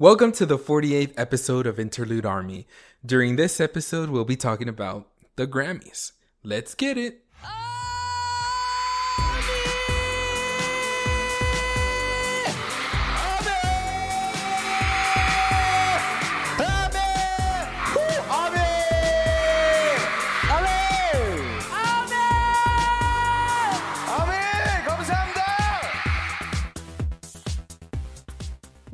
Welcome to the 48th episode of Interlude Army. During this episode, we'll be talking about the Grammys. Let's get it.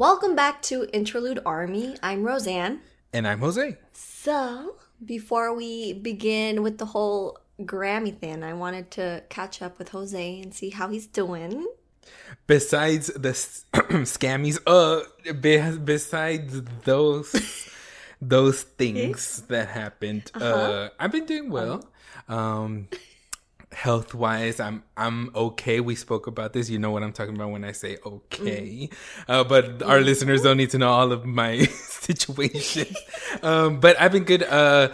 Welcome back to Interlude Army. I'm Rosan. And I'm Jose. So, before we begin with the whole Grammy thing, I wanted to catch up with Jose and see how he's doing. Besides the scammies, uh, be- besides those those things that happened, uh, I've been doing well. Um, health wise, I'm I'm okay. We spoke about this. You know what I'm talking about when I say okay. Uh, but our listeners don't need to know all of my situation. um, but I've been good. Uh,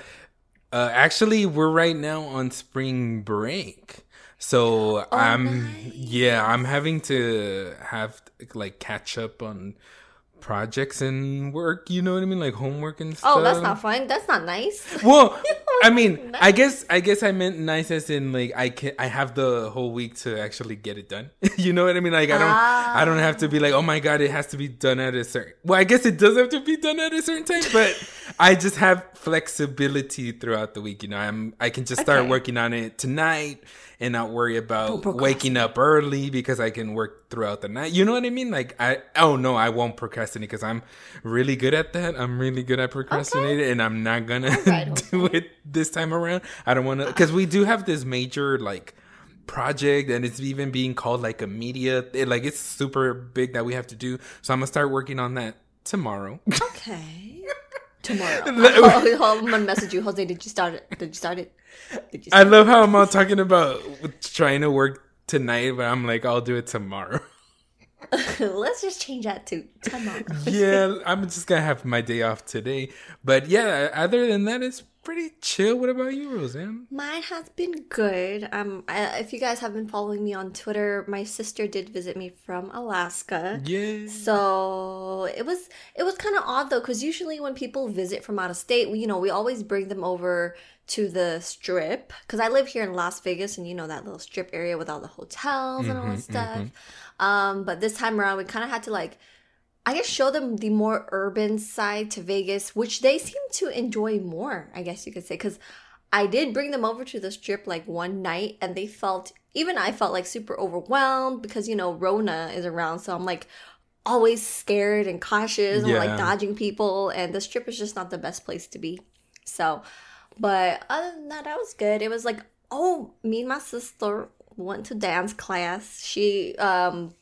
uh, actually, we're right now on spring break. So I'm yeah, I'm having to have like catch up on projects and work, you know what I mean? Like homework and stuff. Oh, that's not fun. That's not nice. Well, I mean, I guess I guess I meant nice as in like I can I have the whole week to actually get it done. you know what I mean? Like I don't I don't have to be like, "Oh my god, it has to be done at a certain." Well, I guess it does have to be done at a certain time, but I just have flexibility throughout the week, you know. I'm I can just start Okay. working on it tonight and not worry about waking up early because I can work throughout the night. You know what I mean? Like I oh no, I won't procrastinate because I'm really good at that. I'm really good at procrastinating and I'm not gonna right, do it this time around. I don't want to because we do have this major like project and it's even being called like a media it, like it's super big that we have to do so i'm gonna start working on that tomorrow Okay. Tomorrow. oh, oh, I'm gonna message you, Jose. Did you start it? Did you start it? Did you i start love how i'm all talking about trying to work tonight but i'm like i'll do it tomorrow? Let's just change that to tomorrow. yeah i'm just gonna have my day off today but yeah other than that it's pretty chill what about you rosan Mine has been good. Um, I, if you guys have been following me on Twitter, my sister did visit me from Alaska. yeah So it was it was kind of odd though, because usually when people visit from out of state, we, you know, we always bring them over to the strip. Because I live here in Las Vegas, and you know that little strip area with all the hotels and all that stuff. Um, but this time around, we kind of had to like, I guess, show them the more urban side to Vegas, which they seem to enjoy more. I guess you could say, because I did bring them over to the strip like one night, and they felt even I felt like super overwhelmed because you know Rona is around, so I'm like always scared and cautious and like dodging people, and the strip is just not the best place to be. So, but other than that, that was good. It was like, oh, me and my sister went to dance class. She um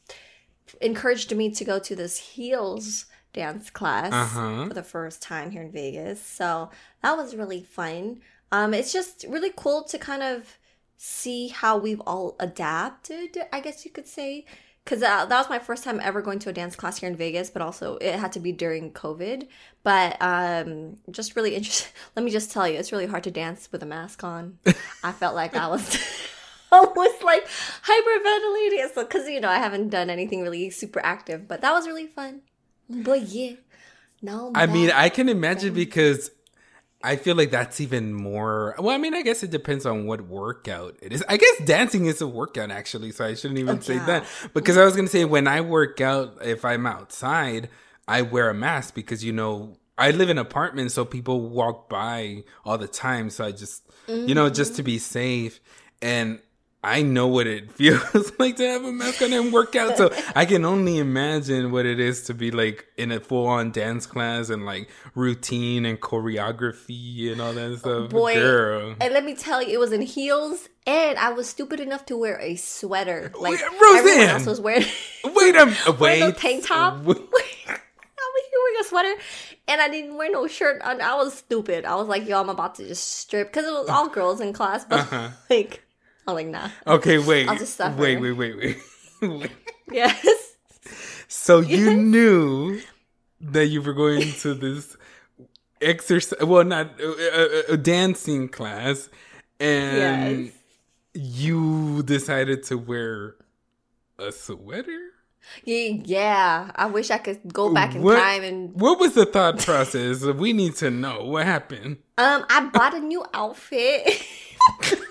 encouraged me to go to this heels dance class Uh-huh. for the first time here in Vegas. So that was really fun. Um, it's just really cool to kind of see how we've all adapted, I guess you could say. Because uh, that was my first time ever going to a dance class here in Vegas, but also it had to be during COVID. But um, just really interesting. Let me just tell you, it's really hard to dance with a mask on. I felt like I was almost like hyperventilating. So, because, you know, I haven't done anything really super active, but that was really fun. But yeah, no. I mean. I can imagine because I feel like that's even more. Well, I mean, I guess it depends on what workout it is. I guess dancing is a workout, actually. So I shouldn't even say yeah. that because I was gonna say when I work out, if I'm outside, I wear a mask because you know I live in an apartment, so people walk by all the time. So I just, you know, just to mm-hmm. be safe, and I know what it feels like to have a mask on and work out. So I can only imagine what it is to be like in a full on dance class and like routine and choreography and all that stuff. Boy, Girl. and let me tell you, it was in heels, and I was stupid enough to wear a sweater. Like Wait, everyone Rosan! else was wearing. Wait a wearing wait. no tank top. Wait. I was wearing a sweater, and I didn't wear no shirt. And I was stupid. I was like, "Yo, I'm about to just strip," because it was all girls in class. But Uh-huh. like, I'm like, nah. Okay, wait. I'll just suffer. Wait, wait, wait, wait. Wait. Yes. So you knew that you were going to this exercise, well, not uh, uh, uh, dancing class, and Yes. you decided to wear a sweater. Yeah, yeah. I wish I could go back in What- time and What was the thought process? we need to know what happened. um. I bought a new outfit.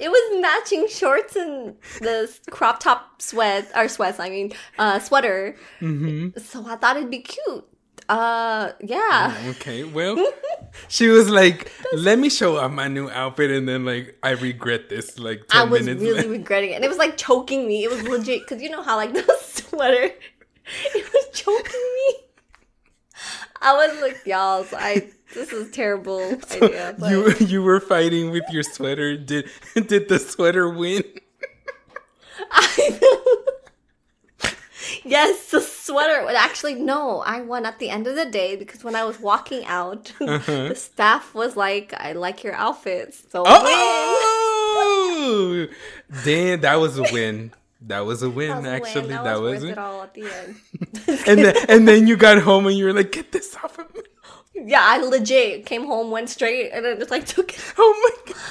it was matching shorts and the crop top sweat or sweats. I mean, uh, sweater. Mm-hmm. So I thought it'd be cute. Uh, yeah. Okay, well, she was like, "Let me show off my new outfit," and then like, I regret this. Like I was minutes. really later. regretting it. And it was like choking me. It was legit because you know how like the sweater, it was choking me. I was like, y'all, I this is a terrible idea. But you you were fighting with your sweater. Did did the sweater win? yes, the sweater. Actually, no, I won at the end of the day because when I was walking out, Uh-huh. the staff was like, "I like your outfits." So win. Oh, damn! That was a win. That was a win. That was a win. actually, that, that was worth it. it all at the end. And then and then you got home and you were like, "Get this off of me!" yeah, I legit came home, went straight, and then just like took it. Oh my god!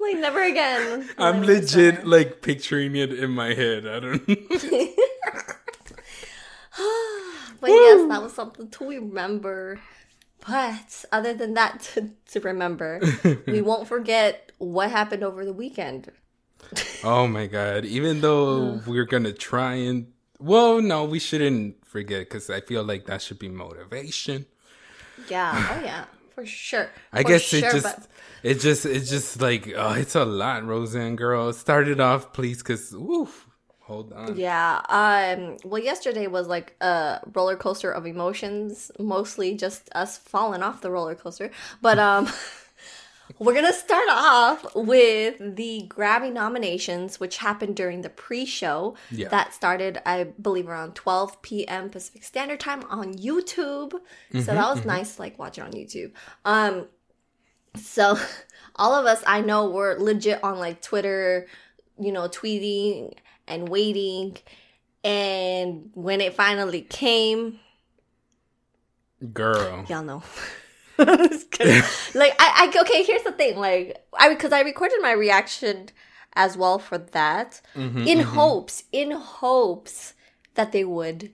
Like never again. I'm legit like picturing it in my head. I don't. know. But yes, that was something to remember. But other than that, to, to remember, we won't forget what happened over the weekend. Oh my god! Even though we're gonna try and well, no, we shouldn't forget because I feel like that should be motivation. Yeah, oh yeah, for sure. I For guess it just but- it just it's just like oh it's a lot, Rosan girl. Start it off, please, because woof. Hold on. Yeah. Um. Well, yesterday was like a roller coaster of emotions. Mostly just us falling off the roller coaster. But um, we're gonna start off with the Grammy nominations, which happened during the pre-show. Yeah. That started, I believe, around 12 p.m. Pacific Standard Time on YouTube. So that was nice, like watching on YouTube. Um. So all of us, I know, were legit on like Twitter, you know, tweeting and waiting. And when it finally came, Girl. y'all know. Like I, I okay here's the thing like i because i recorded my reaction as well for that Mm-hmm, in hopes in hopes that they would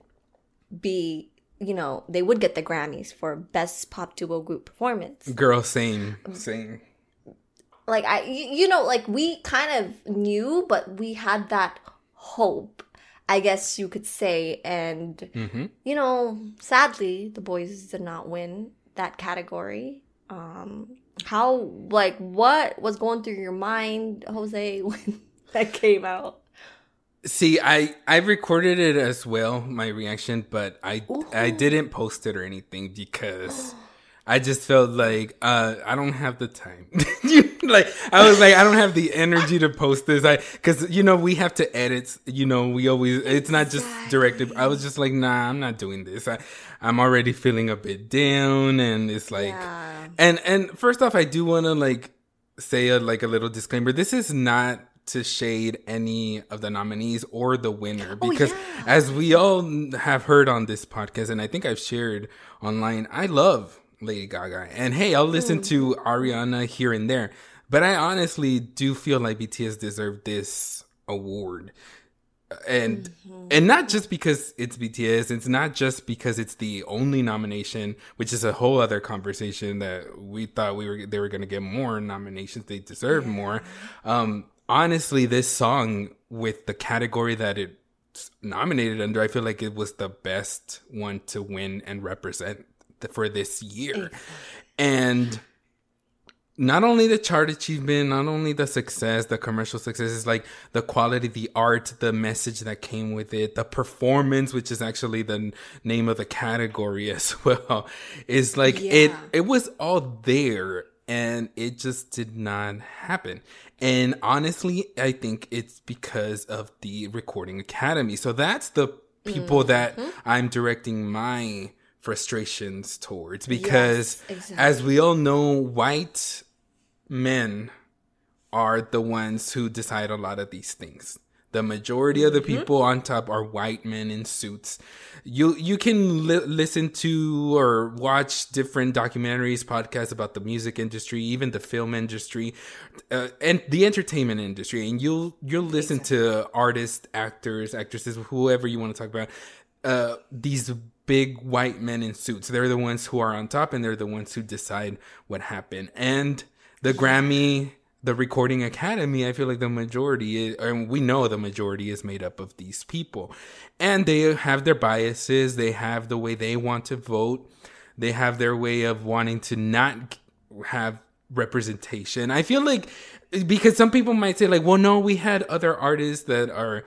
be you know they would get the grammys for best pop duo group performance Girl, same. Same. like i you, you know like we kind of knew but we had that hope i guess you could say and Mm-hmm. you know sadly the boys did not win that category um how like what was going through your mind jose when that came out See, I I recorded it as well, my reaction, but I I didn't post it or anything because I just felt like uh I don't have the time. Like I was like I don't have the energy to post this. I cuz you know we have to edit, you know, we always it's not just directed. I was just like, "Nah, I'm not doing this." I I'm already feeling a bit down and it's like Yeah. and and first off, I do want to like say a like a little disclaimer. This is not to shade any of the nominees or the winner oh, because yeah. as we all have heard on this podcast and I think I've shared online, I love Lady Gaga. And hey, I'll listen hmm. to Ariana here and there. But I honestly do feel like BTS deserved this award. And Mm-hmm. and not just because it's BTS, it's not just because it's the only nomination, which is a whole other conversation that we thought we were they were going to get more nominations, they deserve more. Um honestly, this song with the category that it nominated under, I feel like it was the best one to win and represent the, for this year. And not only the chart achievement, not only the success, the commercial success, is like the quality, the art, the message that came with it, the performance, which is actually the n- name of the category as well, is like it. Yeah. It was all there, and it just did not happen. And honestly, I think it's because of the Recording Academy. So that's the people that mm-hmm. I'm directing my frustrations towards. Because exactly. as we all know white men are the ones who decide a lot of these things. The majority of the people on top are white men in suits. You you can li- listen to or watch different documentaries podcasts about the music industry even the film industry uh, and the entertainment industry. And you'll you'll listen to artists actors actresses whoever you want to talk about uh, these big white men in suits. They're the ones who are on top and they're the ones who decide what happened. And the Grammy, the Recording Academy, I feel like the majority is, and we know the majority is made up of these people. And they have their biases, they have the way they want to vote, they have their way of wanting to not have representation. I feel like because some people might say like, well, no, we had other artists that are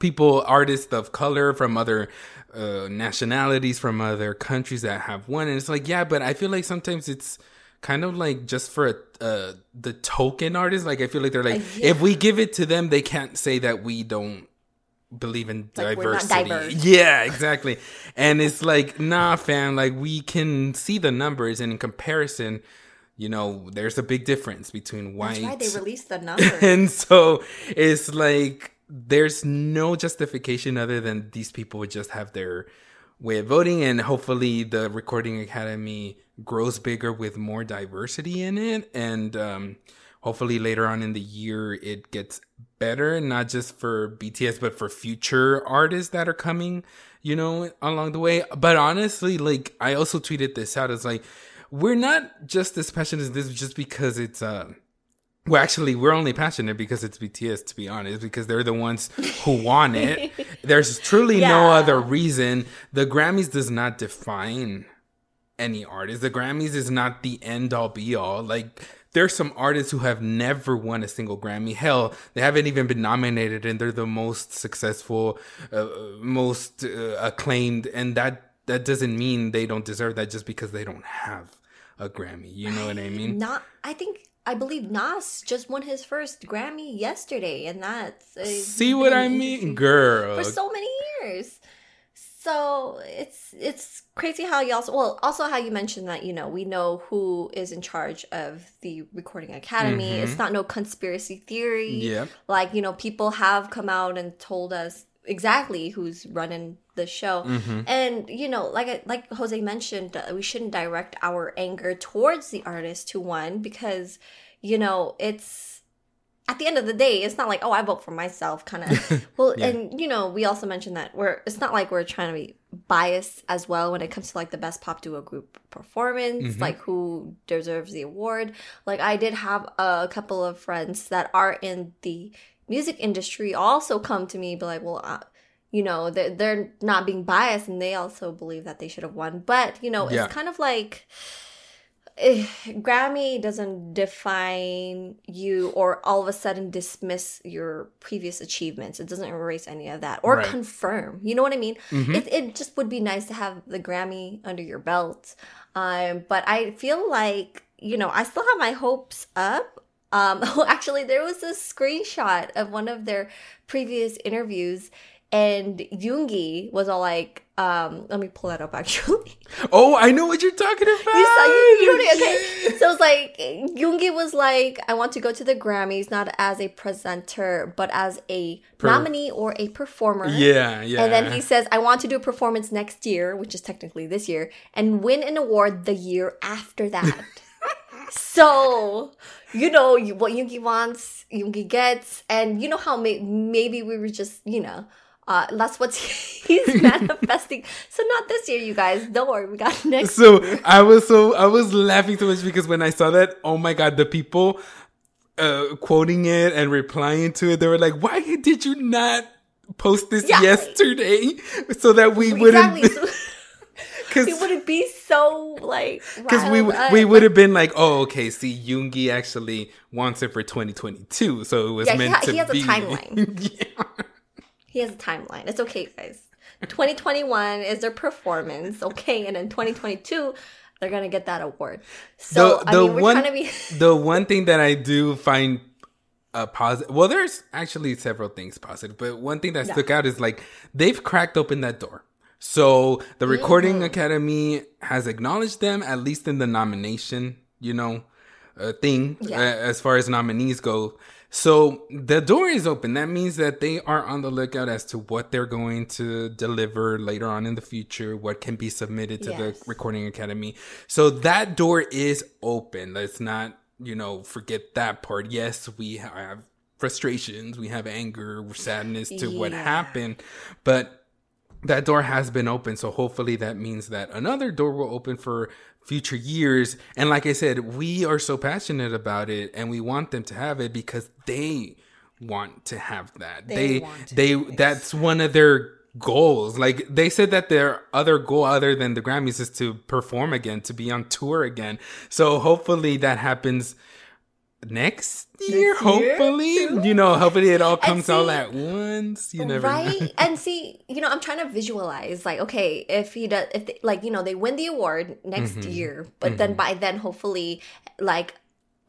people, artists of color from other uh, nationalities, from other countries that have won. And it's like, yeah, but I feel like sometimes it's kind of like just for uh, the token artists. Like, I feel like they're like, Uh, yeah. if we give it to them, they can't say that we don't believe in Like, diversity. Yeah, exactly. and it's like, nah, fam, like we can see the numbers and in comparison, you know, there's a big difference between white That's right. They released the numbers. and so it's like there's no justification other than these people would just have their way of voting and hopefully the recording academy grows bigger with more diversity in it and um hopefully later on in the year it gets better not just for bts but for future artists that are coming you know along the way. But honestly like i also tweeted this out. It's like we're not just as passionate as this just because it's uh well, actually, we're only passionate because it's BTS, to be honest, because they're the ones who want it. There's truly no other reason. The Grammys does not define any artist. The Grammys is not the end all be all. Like, there's some artists who have never won a single Grammy. Hell, they haven't even been nominated, and they're the most successful, uh, most uh, acclaimed, and that that doesn't mean they don't deserve that just because they don't have a Grammy. You know what I mean? Not, I think, I believe Nas just won his first Grammy yesterday, and that's uh, See what I mean, girl? for so many years. So it's it's crazy how you also well also how you mentioned that you know we know who is in charge of the recording academy. It's not no conspiracy theory. Mm-hmm. Like you know people have come out and told us exactly who's running the show Mm-hmm. and you know like like jose mentioned uh, we shouldn't direct our anger towards the artist to one because you know it's at the end of the day it's not like oh i vote for myself kind of well Yeah. and you know we also mentioned that we're it's not like we're trying to be biased as well when it comes to like the best pop duo group performance Mm-hmm. like who deserves the award like i did have a couple of friends that are in the music industry also come to me be like well uh, you know they're, they're not being biased and they also believe that they should have won but you know Yeah. it's kind of like eh, grammy doesn't define you or all of a sudden dismiss your previous achievements it doesn't erase any of that or Right. Mm-hmm. confirm you know what i mean it, it just would be nice to have the grammy under your belt um, but i feel like you know i still have my hopes up um, oh, actually, there was a screenshot of one of their previous interviews, and Yoongi was all like, um, "Let me pull that up." Actually, Oh, I know what you're talking about. you saw you, you know what I mean? Okay, so it's like Yoongi was like, "I want to go to the Grammys not as a presenter, but as a Per- nominee or a performer." Yeah, yeah. And then he says, I want to do a performance next year, which is technically this year, and win an award the year after that. So, you know what Yoongi wants, Yoongi gets, and you know how may, maybe we were just, you know, uh, that's what he's manifesting. So not this year, you guys. Don't worry, we got next. So I was so I was laughing so much because when I saw that, oh my god, the people uh quoting it and replying to it, they were like, "Why did you not post this Yeah. yesterday so that we wouldn't?" exactly. So, Because we wouldn't be so like because we up. we would have been like, oh, okay. See, Yoongi actually wants it for 2022, so it was Yeah, he meant ha- to he has a timeline. yeah. He has a timeline. It's okay, guys. 2021 is their performance, okay, and in 2022 they're gonna get that award. So I mean, we're one, trying to be. the one thing that I do find uh, a positive. Well, there's actually several things positive, but one thing that stuck out is like they've cracked open that door. So the Recording Mm-hmm. Academy has acknowledged them, at least in the nomination, you know, uh, thing Yeah. uh, as far as nominees go. So the door is open. That means that they are on the lookout as to what they're going to deliver later on in the future, what can be submitted to the Recording Academy. So that door is open. Let's not, you know, forget that part. Yes, we have frustrations, we have anger, sadness to what happened, but that door has been open. So hopefully that means that another door will open for future years. And like I said, we are so passionate about it and we want them to have it because they want to have that. They, to, they, that's one of their goals. Like they said that their other goal other than the Grammys is to perform again, to be on tour again. So hopefully that happens next year. year, hopefully, you know, hopefully it all comes all at once. You never know. right and see you know i'm trying to visualize like okay if he does if they, like you know they win the award next Mm-hmm. year but then by then hopefully like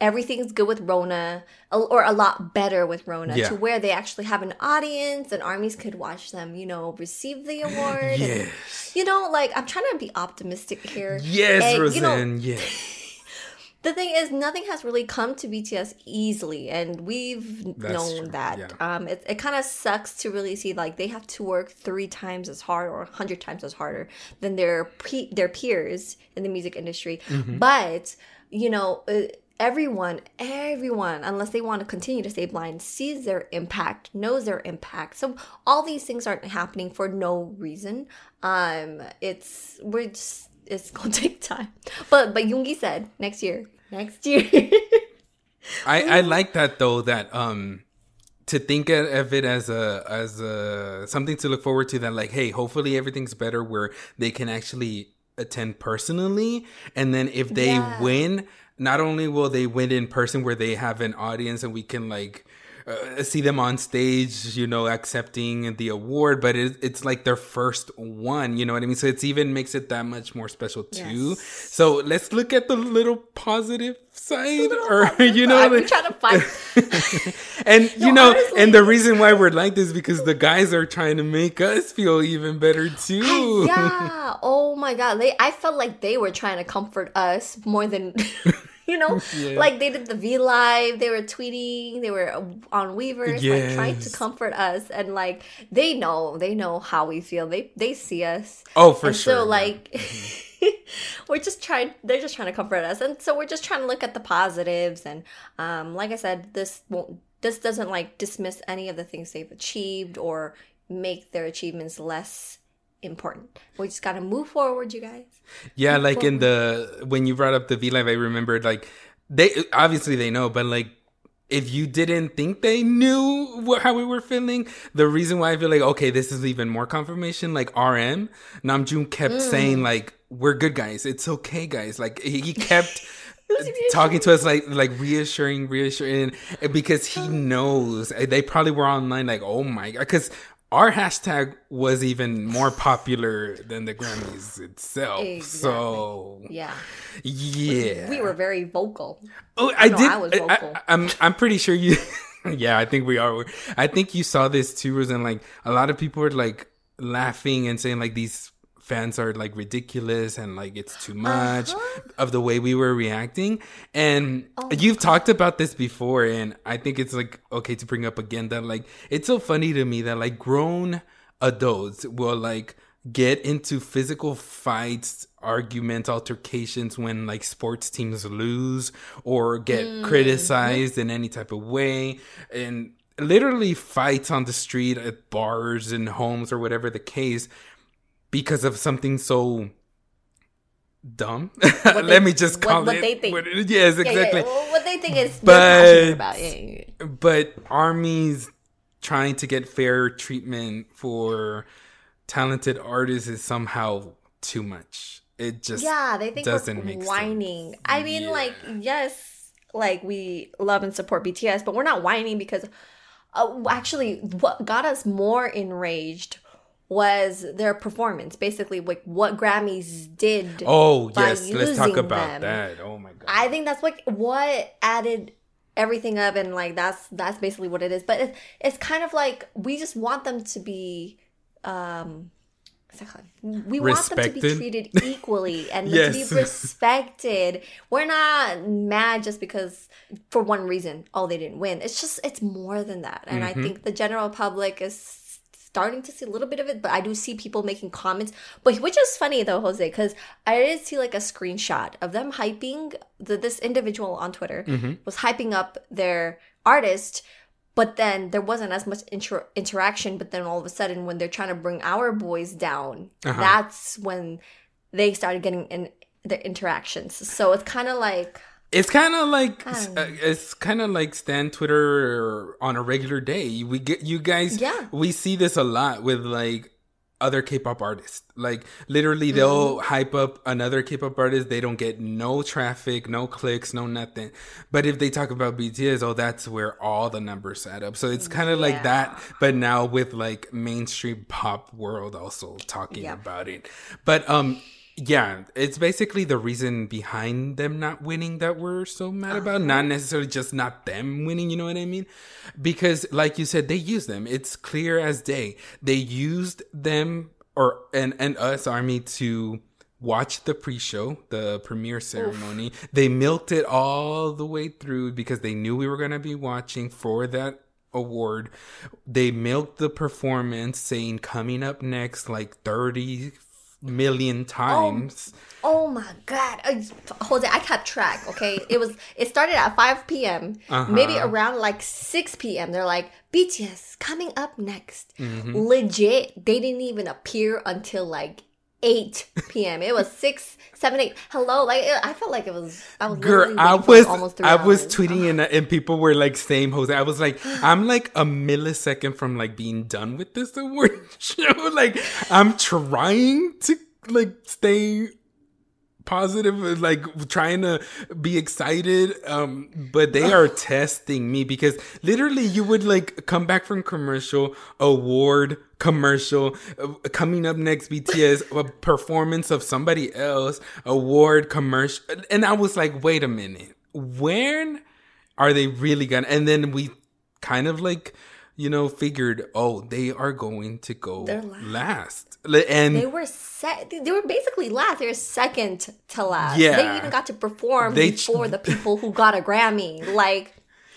everything's good with rona or a lot better with rona Yeah. to where they actually have an audience and armies could watch them you know receive the award and, Yes. you know like i'm trying to be optimistic here Yes, And, you know, yes. The thing is nothing has really come to bts easily and we've That's known true, that. yeah. um it, it kind of sucks to really see like they have to work three times as hard or 100 times as harder than their pe- their peers in the music industry. Mm-hmm. but you know uh, everyone everyone unless they want to continue to stay blind sees their impact knows their impact. So all these things aren't happening for no reason. Um it's we're just it's gonna take time. But but Yoongi said next year next year. I, I like that though that um to think of- it as a as a something to look forward to that like hey hopefully everything's better where they can actually attend personally. And then if they Yeah. win not only will they win in person where they have an audience and we can like uh, see them on stage, you know, accepting the award, but it, it's like their first one, you know what I mean? So it's even makes it that much more special too. Yes. So let's look at the little positive side, or you know, I'm like- trying to find and you know, honestly- and the reason why we're like this because the guys are trying to make us feel even better too. yeah. Oh my god. They I felt like they were trying to comfort us more than you know, like they did the V Live, they were tweeting, they were on Weverse, like trying to comfort us and like they know, they know how we feel. They they see us. Oh, for and sure. So yeah. like we're just trying they're just trying to comfort us. And so we're just trying to look at the positives and um like I said, this won't this doesn't like dismiss any of the things they've achieved or make their achievements less important. We just gotta move forward, you guys. Yeah, like in the when you brought up the V Live, I remembered like they obviously they know, but like if you didn't think they knew what, how we were feeling, the reason why I feel like okay, this is even more confirmation. Like RM Namjoon kept mm. saying like we're good guys, it's okay guys. Like he he kept. talking to us like like reassuring reassuring because he knows eh, they probably were online like oh my god because our hashtag was even more popular than the grammys itself so Yeah. yeah We were very vocal. oh i did I was I, vocal. am i'm pretty sure you yeah i think we are i think you saw this too and like a lot of people were like laughing and saying like these fans are like ridiculous and like it's too much Uh-huh. of the way we were reacting and Oh you've talked about this before and i think it's like okay to bring up again that like it's so funny to me that like grown adults will like get into physical fights, arguments, altercations when like sports teams lose or get Mm-hmm. criticized in any type of way and literally fights on the street at bars and homes or whatever the case because of something so dumb. Let me just what- call what it. they think. what yes, Yeah, yeah, exactly. what they think is But- about. Yeah, yeah, yeah. But armies trying to get fair treatment for talented artists is somehow too much. It just Yeah, they think doesn't we're make sense. whining. I mean, Yeah. like, yes, like we love and support BTS, but we're not whining because uh, actually, what got us more enraged was their performance. Basically, like what Grammys did. Oh yes, let's talk about them. that. Oh my god. I think that's like what added everything up, and like that's that's basically what it is. But it's it's kind of like we just want them to be. um. We want them to be treated equally and to be respected. We're not mad just because for one reason. Oh, they didn't win. It's just it's more than that. And Mm-hmm. I think the general public is starting to see a little bit of it, but I do see people making comments. But which is funny though, Jose, because I did see like a screenshot of them hyping the, this individual on Twitter Mm-hmm. was hyping up their artist. But then there wasn't as much inter- interaction. But then all of a sudden, when they're trying to bring our boys down, Uh-huh. that's when they started getting in their interactions. So it's kind of like It's kind of like uh, it's kind of like Stan Twitter on a regular day. We get you guys. Yeah. we see this a lot with like other K-pop artists. Like literally, they'll Mm-hmm. hype up another K-pop artist. They don't get no traffic, no clicks, no nothing. But if they talk about BTS, oh, that's where all the numbers add up. So it's kind of like that, but now with like mainstream pop world also talking about it. But um. Yeah, it's basically the reason behind them not winning that we're so mad about. Uh-huh. Not necessarily just not them winning, you know what I mean? Because like you said, they used them. It's clear as day. They used them or and and us army to watch the pre-show, the premiere ceremony. They milked it all the way through because they knew we were going to be watching for that award. They milked the performance saying coming up next like 30 million times. Oh my god, uh, Jose! I kept track. Okay, it was it started at five p.m. Uh-huh. Maybe around like six p.m. They're like BTS coming up next. Mm-hmm. Legit, they didn't even appear until like eight p.m. It was six, seven, eight. Hello, like I felt like it was. I was Girl, I was almost three I was hours. tweeting and, uh, and people were like same Jose. I was like, I'm like a millisecond from like being done with this award show. Like I'm trying to like stay positive like trying to be excited um but they are testing me because literally you would like come back from commercial award commercial uh, coming up next bts a performance of somebody else award commercial and i was like wait a minute. When are they really gonna? And then we kind of like you know figured oh they are going to go They're last and They were set. They were basically last. They were second to last. Yeah. They even got to perform They- before the people who got a Grammy. Like,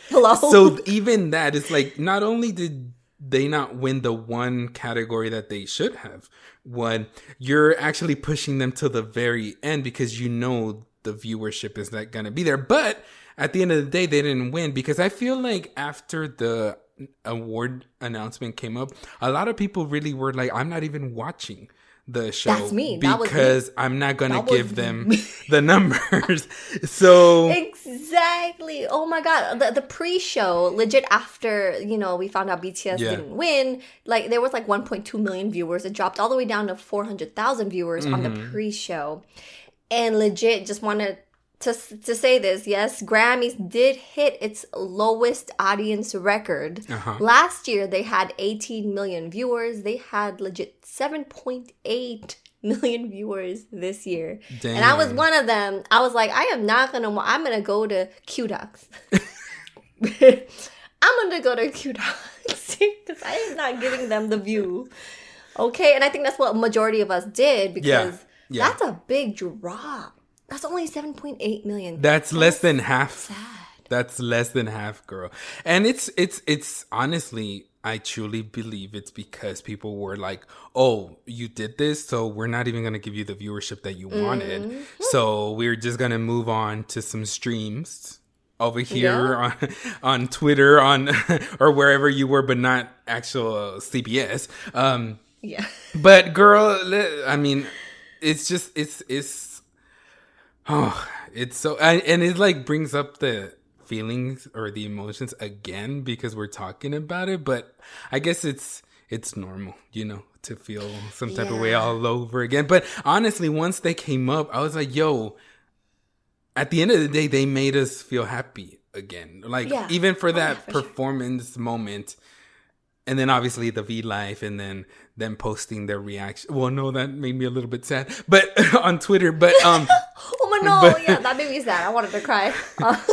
hello. so even that is like not only did they not win the one category that they should have won you're actually pushing them to the very end because you know the viewership is not going to be there but at the end of the day they didn't win because i feel like after the award announcement came up a lot of people really were like i'm not even watching the show That's me. That was me. because i'm not going to give them the numbers so Exactly. Oh my god. The, the pre-show, legit after, you know, we found out BTS Yeah. didn't win, like there was like 1.2 million viewers. It dropped all the way down to 400,000 viewers on Mm-hmm. the pre-show. And legit just wanted to to say this. Yes, Grammys did hit its lowest audience record. Uh-huh. Last year they had 18 million viewers. They had legit 7.8 million viewers this year. And I was one of them. I was like, I am not gonna. wa- I'm gonna go to QDocs. I'm gonna go to QDocs because I am not giving them the view. Okay, and I think that's what majority of us did because yeah. that's a big drop. That's only 7.8 million. That's less than half. That's less than half, girl. And it's it's it's honestly, I truly believe it's because people were like, "Oh, you did this, so we're not even gonna give you the viewership that you wanted. Mm-hmm. So we're just gonna move on to some streams over here on on Twitter, on or wherever you were, but not actual uh, CBS." Um, Yeah. but girl, I mean, it's just it's it's oh, it's so and, and it like brings up the feelings or the emotions again because we're talking about it. But I guess it's it's normal, you know, to feel some type of way all over again. But honestly, once they came up, I was like, yo. At the end of the day, they made us feel happy again. Like Yeah. even for Oh, that yeah, for sure. performance moment, and then obviously the V Live and then them posting their reaction. Well, no, that made me a little bit sad, but on Twitter. But um, Oh my no, But- yeah, that made me sad. I wanted to cry.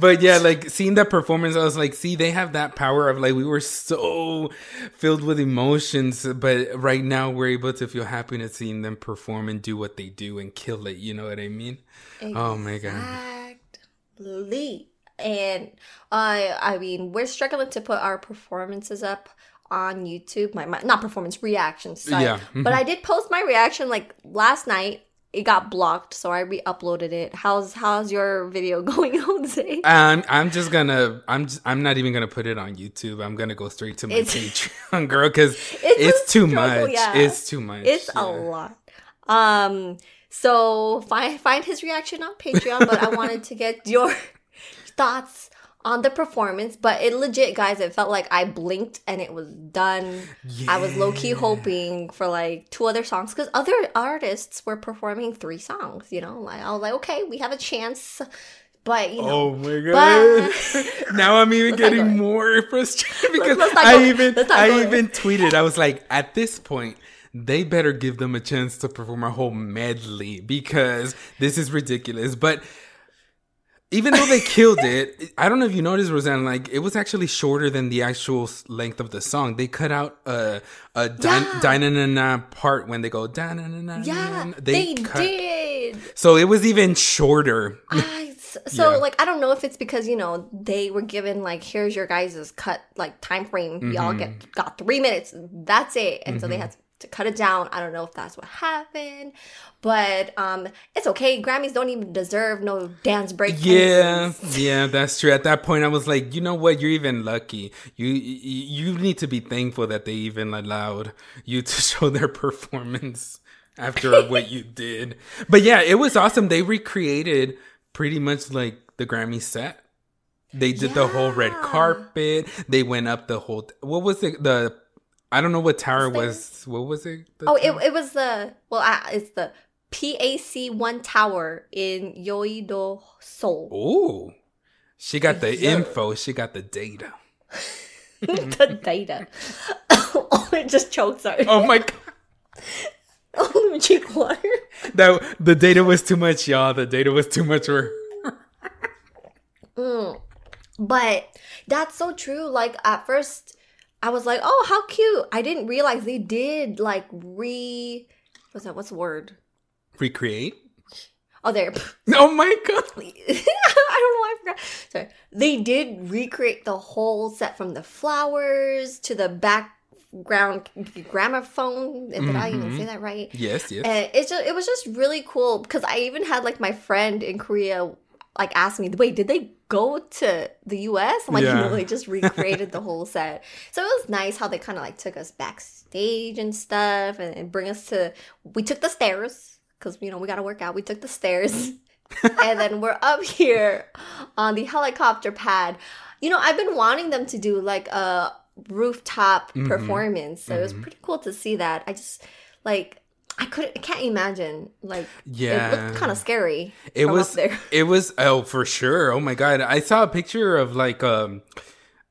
But yeah, like seeing that performance, I was like, see, they have that power of like we were so filled with emotions, but right now we're able to feel happiness seeing them perform and do what they do and kill it. You know what I mean? Oh my god. Exactly. And I I mean, we're struggling to put our performances up on YouTube. My, my not performance reactions. Sorry. Yeah. mm-hmm. But I did post my reaction like last night. It got blocked, so I re-uploaded it. How's how's your video going, Jose? I'm I'm just gonna I'm just, I'm not even gonna put it on YouTube. I'm gonna go straight to my It's- Patreon, girl, because It's it's, too struggle, much. yeah. It's too much. It's yeah. a lot. Um, so find find his reaction on Patreon, but I wanted to get your thoughts on the performance. But it legit, guys, it felt like I blinked and it was done. I was low key hoping for like two other songs because other artists were performing three songs. You know, like I was like, okay, we have a chance. But you know, Oh my god! now I'm even Let's getting more frustrated because let's not I even I even tweeted. I was like, at this point, they better give them a chance to perform a whole medley because this is ridiculous. But even though they killed it, I don't know if you noticed, Rosan. Like it was actually shorter than the actual length of the song. They cut out a a Yeah. na part when they go da na na na. yeah, they, did. So it was even shorter. I, so Yeah. like I don't know if it's because you know they were given like here's your guys' cut like time frame y'all Mm-hmm. get got three minutes that's it and so they had to cut it down I don't know if that's what happened but um it's okay Grammys don't even deserve no dance break Yeah, yeah, that's true. At that point, I was like, you know what? You're even lucky. You you you need to be thankful that they even allowed you to show their performance after what you did. But yeah, it was awesome. They recreated pretty much like the Grammy set. They did the whole red carpet. They went up the whole. What was it? The I don't know what tower was. What was it? Oh it, tower? it was the well I, it's the PAC one tower in Yeouido Seoul Ooh, she got the Yeah. info. She got the data. the data oh it just choked sorry Oh my god. oh let me drink water that the data was too much, y'all. The data was too much for. Mm. But that's so true. Like at first, I was like, "Oh, how cute!" I didn't realize they did like re. What's that? What's the word? Recreate? Oh, there. Oh my god! I don't know why I forgot. Sorry. They did recreate the whole set from the flowers to the background gramophone. Did I even say mm-hmm. that right? Yes, yes. And it's just it was just really cool because I even had like my friend in Korea like ask me, wait, did they go to the US? I'm like, Yeah. no, they just recreated the whole set. So it was nice how they kind of like took us backstage and stuff and, and bring us to we took the stairs because you know we gotta work out. We took the stairs and then we're up here on the helicopter pad. You know, I've been wanting them to do like a rooftop Mm-hmm. performance. So it was pretty cool to see that. I just like I couldn't I can't imagine like yeah it looked kind of scary. it was it was oh for sure. Oh my god. I saw a picture of like um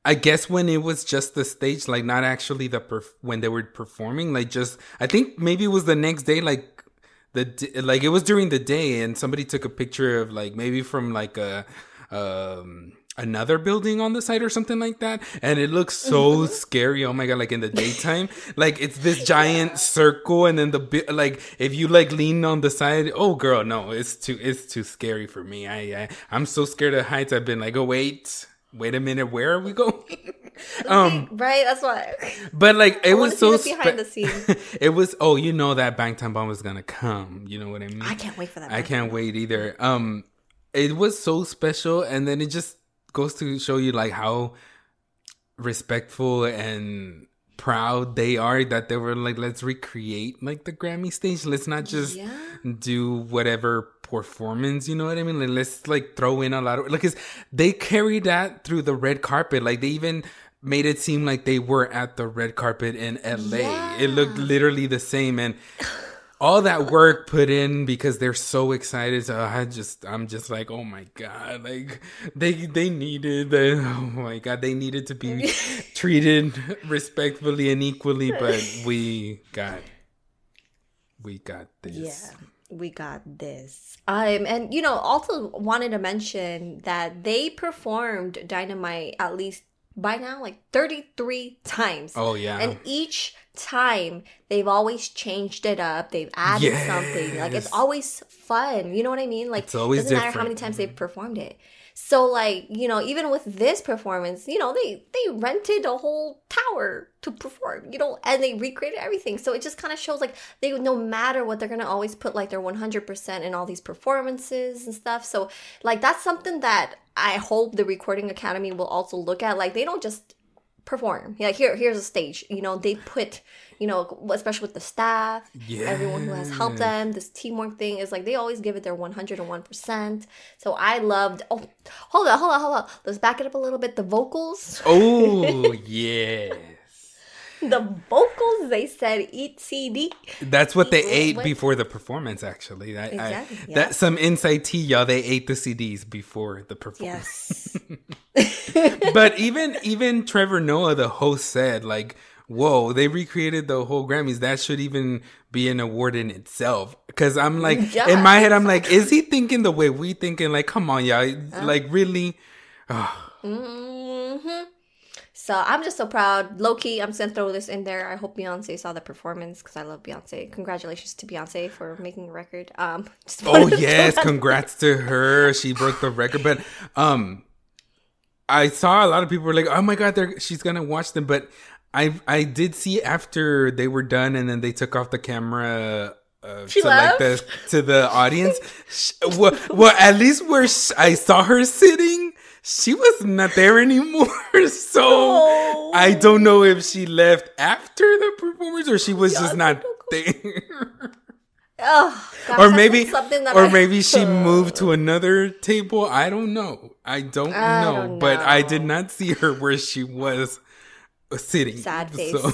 i guess when it was just the stage like not actually the perf- when they were performing like just i think maybe it was the next day like the d- like it was during the day and somebody took a picture of like maybe from like a um another building on the side or something like that and it looks so scary oh my god like in the daytime like it's this giant circle and then the bi- like if you like lean on the side oh girl no it's too it's too scary for me i, I i'm so scared of heights i've been like oh wait wait a minute, where are we going? um, right. That's why. but like it I was so the behind the scenes. it was oh, you know that Bangtan bomb was gonna come. You know what I mean? I can't wait for that. I can't wait either. Um, it was so special, and then it just goes to show you like how respectful and proud they are that they were like, let's recreate like the Grammy stage. Let's not just Yeah. do whatever performance. You know what I mean? Like, let's like throw in a lot of like, 'cause they carried that through the red carpet. Like they even made it seem like they were at the red carpet in LA. It looked literally the same and all that work put in because they're so excited. So I just, I'm just like, oh my god, like they they needed, the, oh my god, they needed to be treated respectfully and equally, but we got, we got this. Yeah, we got this. Um, and you know, also wanted to mention that they performed Dynamite at least by now like 33 times. Oh yeah. And each time they've always changed it up. They've added something. Like it's always fun. You know what I mean? Like It's always doesn't matter how many times mm-hmm. they've performed it. So like, you know, even with this performance, you know, they they rented a whole tower to perform, you know, and they recreated everything. So it just kind of shows like they no matter what they're going to always put like their 100% in all these performances and stuff. So like that's something that I hope the Recording Academy will also look at like they don't just perform. Yeah, here here's a stage, you know, they put you know, especially with the staff, everyone who has helped them, this teamwork thing is like they always give it their 101%. So I loved, oh, hold on, hold on, hold on. Let's back it up a little bit. The vocals, oh yes. the vocals, they said eat CD. That's what they ate What? before the performance. Actually, I, Exactly, I, yeah. that some inside tea, y'all. They ate the CDs before the performance. Yes. but even even Trevor Noah, the host, said like, "Whoa, they recreated the whole Grammys. That should even be an award in itself." Because I'm like, in my head, I'm like, is he thinking the way we thinking? Like, come on, y'all. Uh. Like, really? hmm So I'm just so proud. Low key, I'm just gonna throw this in there. I hope Beyonce saw the performance because I love Beyonce. Congratulations to Beyonce for making a record. Um, Oh to yes, congrats to her. She broke the record. But um I saw a lot of people were like, "Oh my god, they're she's going to watch them." But I I did see after they were done and then they took off the camera uh, to like the to the audience. Well, well, at least where I saw her sitting, she was not there anymore. so Oh. I don't know if she left after the performance or she was just not there. Oh, gosh, or maybe or I- maybe she moved to another table i don't know i don't, I know, don't but i did not see her where she was sitting Sad face. so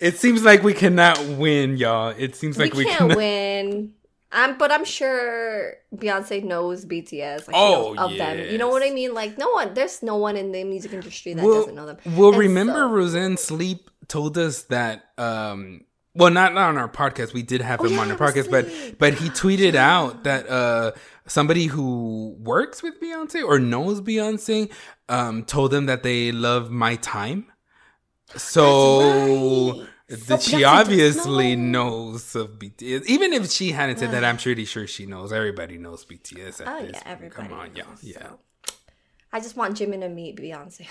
it seems like we cannot win y'all it seems like we we, can't cannot win. I'm, but I'm sure Beyonce knows BTS. Like, Oh, knows of them. You know what I mean? Like, no one. There's no one in the music industry that well, doesn't know them. well And remember so- roseanne sleep told us that um well not, not on our podcast we did have Oh, him yeah, on our podcast but but he tweeted out that uh somebody who works with beyonce or knows beyonce um told them that they love my time so right. That So she obviously know. knows of BTS. Even if she hadn't said that, I'm pretty sure she knows. Everybody knows BTS. Oh yeah, point. everybody. Come on, y'all. Yeah. so. I just want Jimin to meet Beyonce.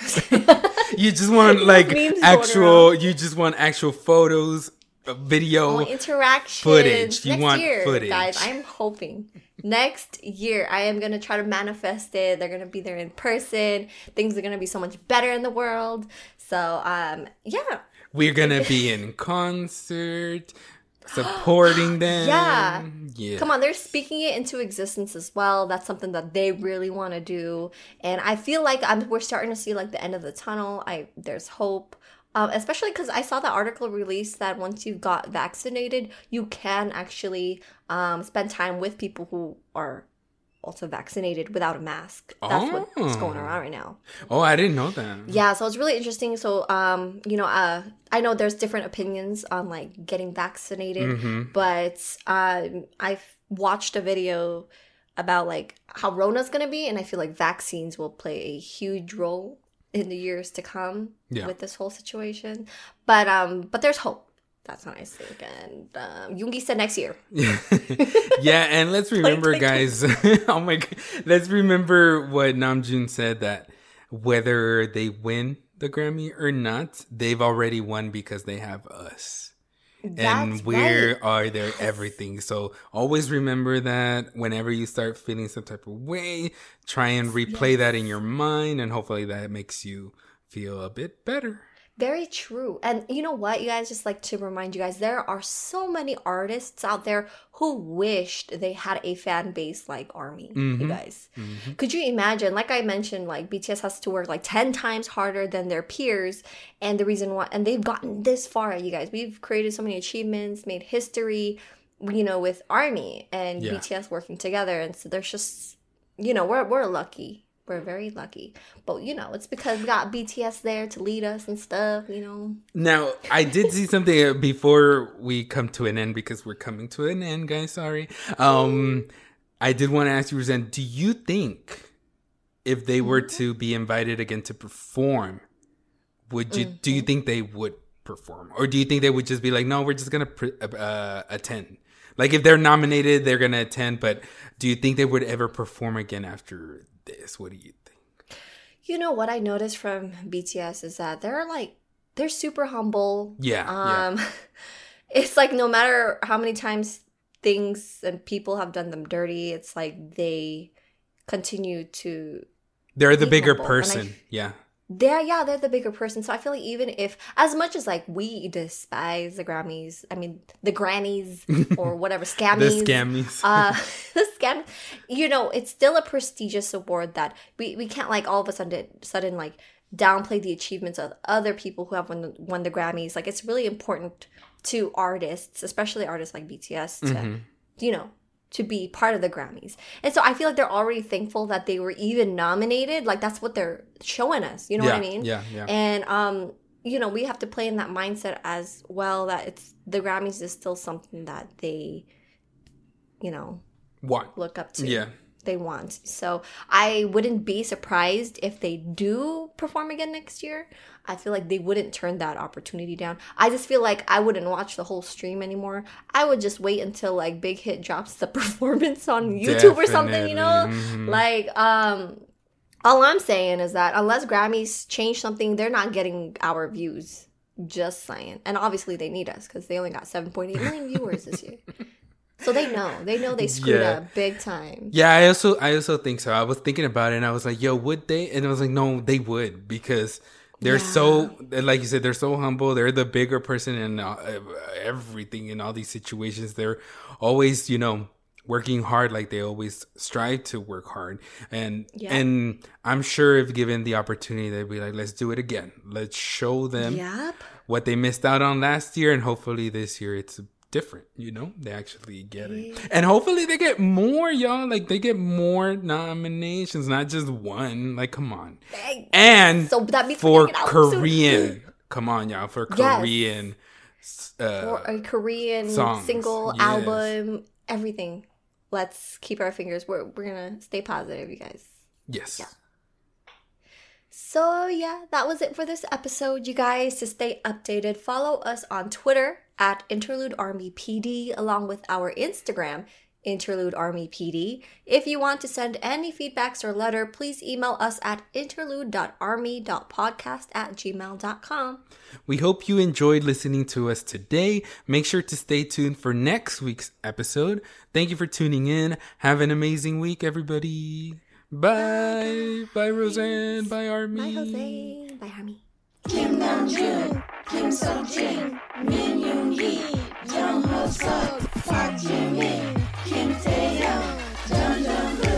You just want like actual. You just want actual photos, uh, video. Interaction footage. You next want year, footage. guys. I'm hoping next year I am gonna try to manifest it. They're gonna be there in person. Things are gonna be so much better in the world. So, um, yeah, We're gonna be in concert, supporting them. Yeah. Yeah. Come on, they're speaking it into existence as well. That's something that they really want to do, and I feel like I'm we're starting to see like the end of the tunnel. I there's hope, um, especially because I saw the article released that once you got vaccinated, you can actually um, spend time with people who are also vaccinated without a mask. That's what's going Oh. around right now. Oh, I didn't know that. Yeah, so it's really interesting. So, um, you know, uh, I know there's different opinions on like getting vaccinated, Mhm. but um, I've watched a video about like how Rona's gonna be, and I feel like vaccines will play a huge role in the years to come Yeah. with this whole situation. But um, but there's hope. That's what I think. And um, Yoongi said next year. yeah, and let's remember, guys. oh my god, let's remember what Namjoon said that whether they win the Grammy or not, they've already won because they have us. and That's we're right. are their everything. So always remember that whenever you start feeling some type of way, try and replay that in your mind, and hopefully that makes you feel a bit better. Very true. And you know what, you guys, just like to remind you guys, there are so many artists out there who wished they had a fan base like Army, you mm-hmm. guys. Mm-hmm. Could you imagine, like I mentioned, like BTS has to work like 10 times harder than their peers. And the reason why, and they've gotten this far, you guys. We've created so many achievements, made history, you know, with Army and Yeah. BTS working together. And so there's just, you know, we're, we're lucky. We're very lucky. But, you know, it's because we got BTS there to lead us and stuff, you know. Now, I did see something uh, before we come to an end because we're coming to an end, guys. Sorry. Um, I did want to ask you, Rosan, do you think if they were to be invited again to perform, would you do you think they would perform, or do you think they would just be like, no, we're just gonna pre- uh, attend? Like if they're nominated, they're gonna attend, but do you think they would ever perform again after this? What do you think? You know what I noticed from BTS is that they're like they're super humble. Yeah, yeah. Um it's like no matter how many times things and people have done them dirty, it's like they continue to They're the bigger humble, and I- person. yeah. They're yeah, they're the bigger person. So I feel like even if as much as like we despise the Grammys, I mean the grannies or whatever The scammies. scammies. uh the scam you know it's still a prestigious award that we, we can't like all of a sudden sudden like downplay the achievements of other people who have won the, won the grammys like it's really important to artists especially artists like bts to Mm-hmm. you know to be part of the grammys and so i feel like they're already thankful that they were even nominated like that's what they're showing us you know what i mean yeah, yeah. and um you know we have to play in that mindset as well that it's the grammys is still something that they you know What? look up to. Yeah. They want. So I wouldn't be surprised if they do perform again next year. I feel like they wouldn't turn that opportunity down. I just feel like I wouldn't watch the whole stream anymore. I would just wait until like Big Hit drops the performance on YouTube or something, you know? Definitely, mhm. Like, um all I'm saying is that unless Grammys change something, they're not getting our views. Just saying. And obviously they need us because they only got 7.8 million viewers this year. So they know. They know they screwed Yeah. up big time. Yeah, I also I also think so. I was thinking about it and I was like, yo, would they? And I was like, no, they would because they're so like you said, they're so humble. They're the bigger person in uh, everything in all these situations. They're always, you know, working hard like they always strive to work hard. And Yeah. and I'm sure if given the opportunity, they'd be like, let's do it again. Let's show them Yep. what they missed out on last year and hopefully this year it's different you know they actually get it and hopefully they get more y'all like they get more nominations not just one like come on and So that means for we're getting out soon. korean come on y'all for Yes. korean uh, Or a Korean songs, single yes. album, everything. Let's keep our fingers. We're we're gonna stay positive, you guys. yes So yeah, that was it for this episode, you guys. To stay updated, follow us on Twitter at Interlude Army PD, along with our Instagram, Interlude Army PD. If you want to send any feedbacks or letter, please email us at interlude.army.podcast at gmail.com. we hope you enjoyed listening to us today make sure to stay tuned for next week's episode thank you for tuning in have an amazing week everybody Bye. Bye, Rosan. Bye, Army. Bye, Jose. Bye, Army. Kim Namjoon, Kim Seokjin, Min Yoon Gi, Jung Hoseok, Park Jimin, Kim Taehyung, Jung Jung